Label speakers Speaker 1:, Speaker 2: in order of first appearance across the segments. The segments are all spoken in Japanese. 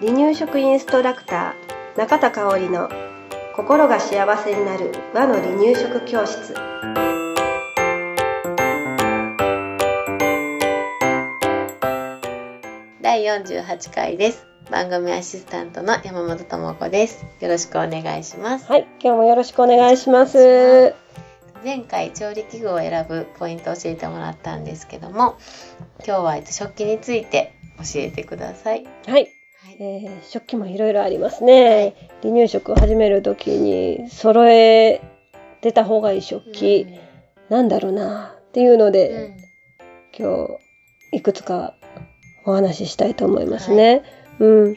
Speaker 1: 離乳食インストラクター中田香織の心が幸せになる和の離乳食教室。
Speaker 2: 第48回です。番組アシスタントの山本智子です。よろしくお願いします。
Speaker 1: はい今日もよろしくお願いします
Speaker 2: 前回調理器具を選ぶポイントを教えてもらったんですけども今日は食器について教えてください。
Speaker 1: はい、はい、えー、食器もいろいろありますね、離乳食を始める時に揃えてた方がいい食器、うん、なんだろうなっていうので、うん、今日いくつかお話ししたいと思いますね。はい、うん。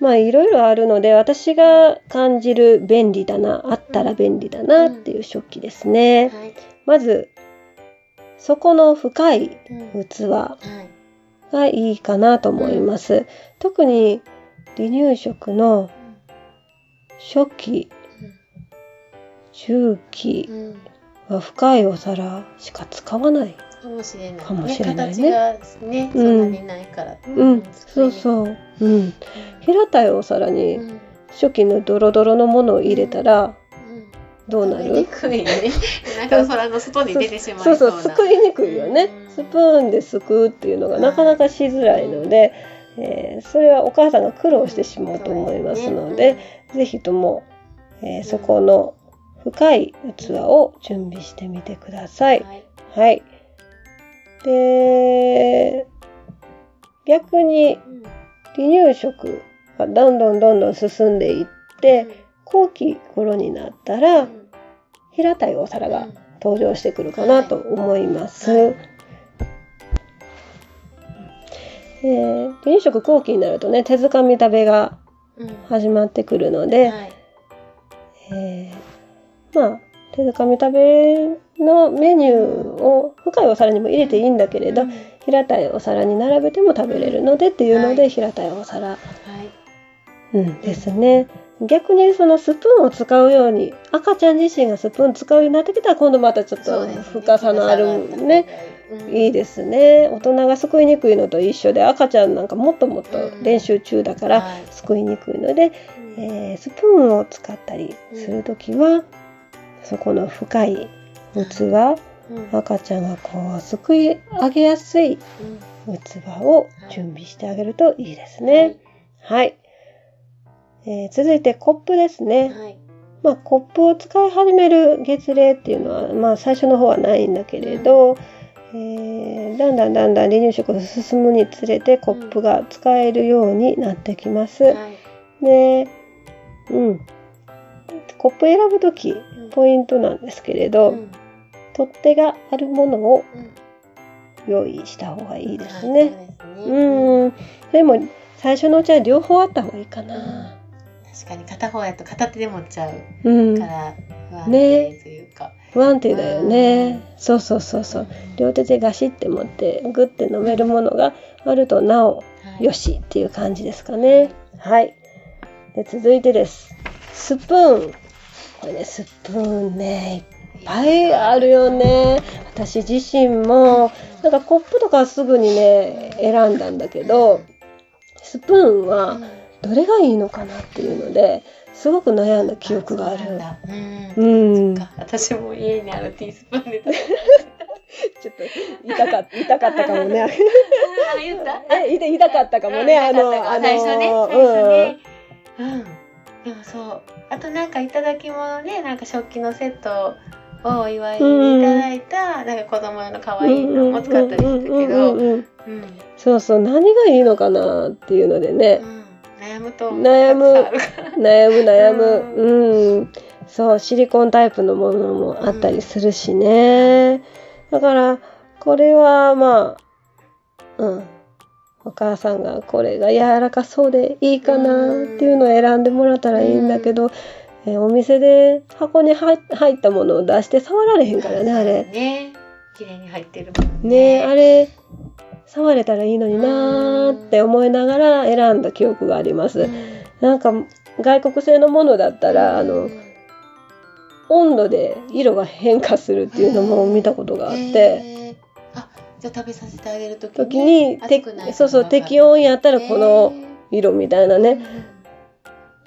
Speaker 1: まあいろいろあるので私が感じる便利だな、あったら便利だなっていう食器ですね。はい、まず、底の深い器がいいかなと思います。特に離乳食の初期、中期は深いお皿しか使わない
Speaker 2: かもしれない。
Speaker 1: かもしれないね。
Speaker 2: 形がね、そんなにないから。
Speaker 1: うん、そうそう。うん。平たいお皿に初期のドロドロのものを入れたら、どうなる？
Speaker 2: にくいね。なんか皿の外に出てしま
Speaker 1: うそうそう、すくいにくいよね。スプーンですくうっていうのがなかなかしづらいので、えー、それはお母さんが苦労してしまうと思いますので、ぜひとも、えー、そこの深い器を準備してみてください。はいで、逆に離乳食がどんどんどんどん進んでいって、後期頃になったら、平たいお皿が登場してくるかなと思います。えー、離乳食後期になるとね手づかみ食べが始まってくるので、えー、まあ手づかみ食べのメニューを深いお皿にも入れていいんだけれど、うん、平たいお皿に並べても食べれるのでっていうので、はい、平たいお皿、はい、うんですね。逆にそのスプーンを使うように赤ちゃん自身がスプーン使うようになってきたら今度またちょっと深さのあるね、うん、いいですね。大人がすくいにくいのと一緒で赤ちゃんなんかもっともっと練習中だからすくいにくいので、うん、えー、スプーンを使ったりする時は、そこの深い器、うん、赤ちゃんがこうすくい上げやすい器を準備してあげるといいですね。はい。えー、続いてコップですね。はい、まあ、コップを使い始める月齢っていうのは、まあ、最初の方はないんだけれど、えー、だんだんだんだん離乳食が進むにつれてコップが使えるようになってきます。はい、で、うん。コップ選ぶ時ポイントなんですけれど、うん、取っ手があるものを用意した方がいいですね。うん。でも最初のうちは両方あった方がいいかな。
Speaker 2: 確かに片方やと片手で持っちゃうから不安定というか。ね、
Speaker 1: 不安定だよね。そうそうそうそう。両手でガシって持ってグッて飲めるものがあるとなおよしっていう感じですかね。はい。で続いてです。スプーン。これね、スプーンね、いっぱいあるよね。私自身も、なんかコップとかすぐにね、選んだんだけど、スプーンはどれがいいのかなっていうので、すごく悩んだ記憶がある。
Speaker 2: うん。私も家にあるティースプーンで
Speaker 1: ちょっと痛か痛かったかもね。
Speaker 2: 言った？
Speaker 1: かったかもね。あの、
Speaker 2: あの、最初ね。最初ね。うんでもそう。あとなんかいただき物でなんか食器のセットをお祝いにいただいた、うん、なんか子供用の可愛いのも使ったりしたけど
Speaker 1: そうそう何がいいのかなっていうのでね、
Speaker 2: うん、悩むと
Speaker 1: 悩む。悩む悩む。うん、そうシリコンタイプのものもあったりするしね、だからこれはまあうんお母さんがこれが柔らかそうでいいかなっていうのを選んでもらったらいいんだけど、えお店で箱に入ったものを出して触られへんからねあれ。
Speaker 2: ね綺麗に入ってるも
Speaker 1: んね。ねあれ触れたらいいのになーって思いながら選んだ記憶があります。なんか外国製のものだったらあの温度で色が変化するっていうのも見たことがあって。
Speaker 2: じゃあ食べさせてあげる時
Speaker 1: 時にそうそう適温やったらこの色みたいなね、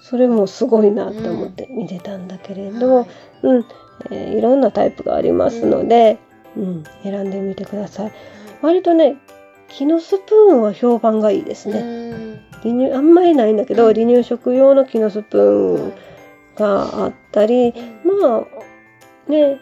Speaker 1: それもすごいなって思って見てたんだけれど、はい、うん、えー、いろんなタイプがありますので、うん、うん、選んでみてください。割とね木のスプーンは評判がいいですね。離乳あんまりないんだけど、離乳食用の木のスプーンがあったり、まあね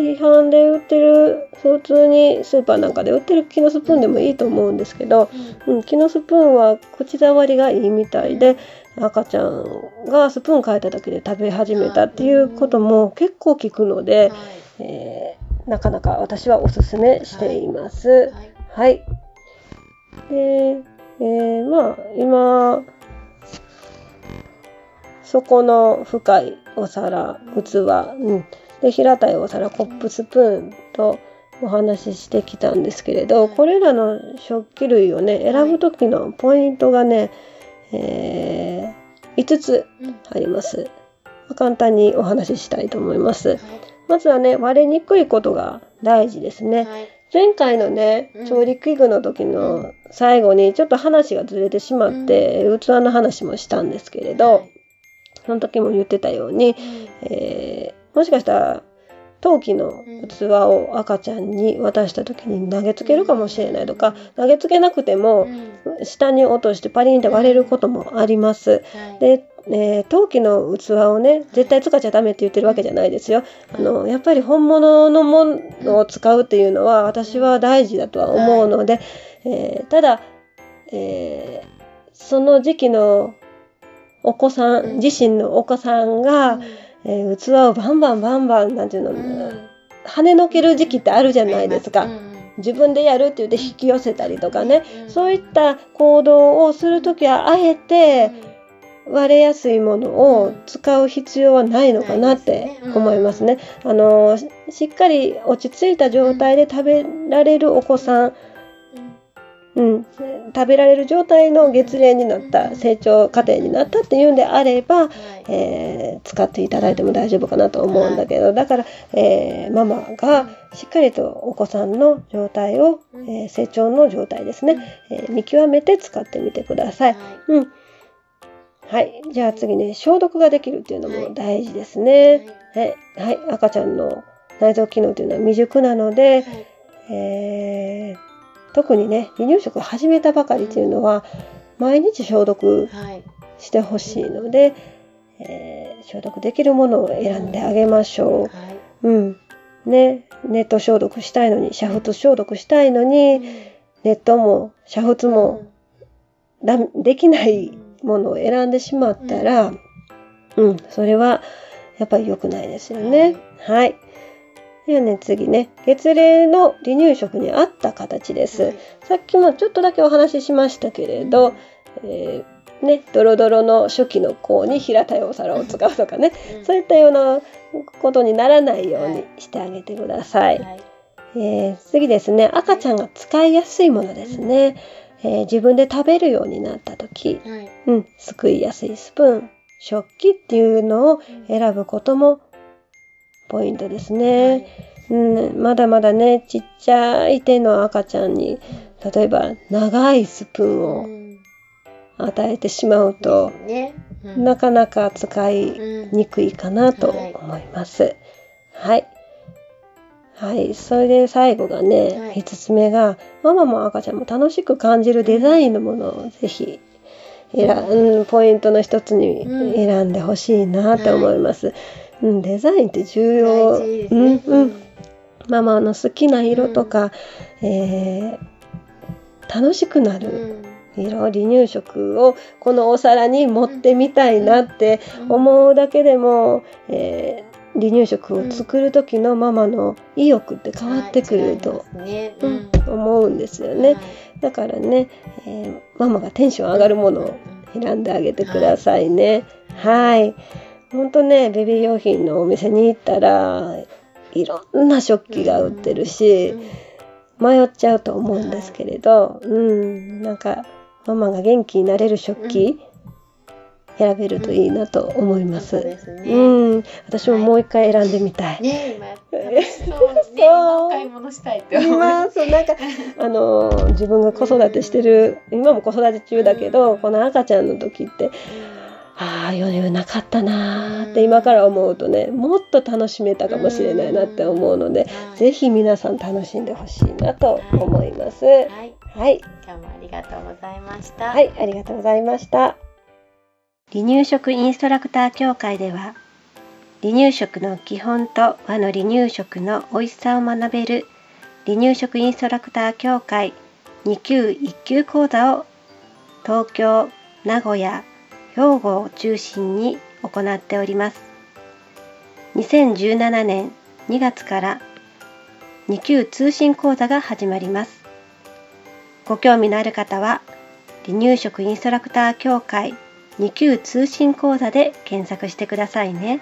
Speaker 1: 市販で売ってる普通にスーパーなんかで売ってる木のスプーンでもいいと思うんですけど、うん、木のスプーンは口触りがいいみたいで赤ちゃんがスプーン変えただけで食べ始めたっていうことも結構聞くので、えー、なかなか私はおすすめしています。はい、で、えー、まあ今底の深いお皿器、うん、で平たいお皿コップスプーンとお話ししてきたんですけれどこれらの食器類をね選ぶ時のポイントがね、えー、5つあります。簡単にお話ししたいと思います。まずはね割れにくいことが大事ですね。前回のね調理器具の時の最後にちょっと話がずれてしまって、器の話もしたんですけれど、その時も言ってたように、えー、もしかしたら陶器の器を赤ちゃんに渡した時に投げつけるかもしれないとか投げつけなくても下に落としてパリンって割れることもあります。でえー、陶器の器をね絶対使っちゃダメって言ってるわけじゃないですよ。あのやっぱり本物のものを使うっていうのは私は大事だとは思うので、えー、ただ、えー、その時期のお子さん、自身のお子さんが、えー、器をバンバンバンバン、なんていうの、うん、跳ねのける時期ってあるじゃないですか。自分でやるって言って引き寄せたりとかね、そういった行動をするときはあえて割れやすいものを使う必要はないのかなって思いますね。あのしっかり落ち着いた状態で食べられるお子さんうん、食べられる状態の月齢になった成長過程になったっていうんであれば、はい、えー、使っていただいても大丈夫かなと思うんだけど、だから、えー、ママがしっかりとお子さんの状態を、えー、成長の状態ですね、え見極めて使ってみてください。うん。はい。じゃあ次ね、消毒ができるっていうのも大事ですね。はい。はい、赤ちゃんの内臓機能というのは未熟なので、えー特にね離乳食始めたばかりっていうのは毎日消毒してほしいので、はい、えー、消毒できるものを選んであげましょう。はい、うん。ね、ネット消毒したいのに煮沸消毒したいのに、うん、ネットも煮沸もだできないものを選んでしまったら、うん、うん、それはやっぱり良くないですよね。はい、はいではね、次ね、月齢の離乳食に合った形です。さっきもちょっとだけお話ししましたけれど、えー、ね、ドロドロの初期の子に平たいお皿を使うとかね、うん、そういったようなことにならないようにしてあげてください。はい、えー、次ですね、赤ちゃんが使いやすいものですね。えー、自分で食べるようになった時、はい、うん、すくいやすいスプーン、食器っていうのを選ぶこともポイントですね。うん、まだまだね、ちっちゃい手の赤ちゃんに、例えば長いスプーンを与えてしまうと、ねうん、なかなか使いにくいかなと思います。はい。はい。それで最後がね、はい、5つ目が、ママも赤ちゃんも楽しく感じるデザインのものをぜひ選、ポイントの一つに選んでほしいなって思います。うん、デザインって重要。ね、うんうん。ママの好きな色とか、うん、えー、楽しくなる色、離乳食をこのお皿に持ってみたいなって思うだけでも、えー、離乳食を作る時のママの意欲って変わってくると、ねうん、思うんですよね。だからね、えー、ママがテンション上がるものを選んであげてくださいね。はい。ほんとね、ベビー用品のお店に行ったら、いろんな食器が売ってるし、迷っちゃうと思うんですけれど、うん、なんか、ママが元気になれる食器、選べるといいなと思います。うん、ね、うん、私ももう一回選んでみたい。はい、ね、今
Speaker 2: 買い物したいって思い
Speaker 1: ます。なんか あの自分が子育てしてる今も子育て中だけど、この赤ちゃんの時って。ああ余裕なかったなーって今から思うとねもっと楽しめたかもしれないなって思うので、是非皆さん楽しんでほしいなと思います。はい、
Speaker 2: はい、今日もありがとうございました。
Speaker 1: はいありがとうございました。離乳食インストラクター協会では離乳食の基本と和の離乳食の美味しさを学べる離乳食インストラクター協会2級1級講座を東京、名古屋、兵庫を中心に行っております。2017年2月から2級通信講座が始まります。ご興味のある方は、離乳食インストラクター協会2級通信講座で検索してくださいね。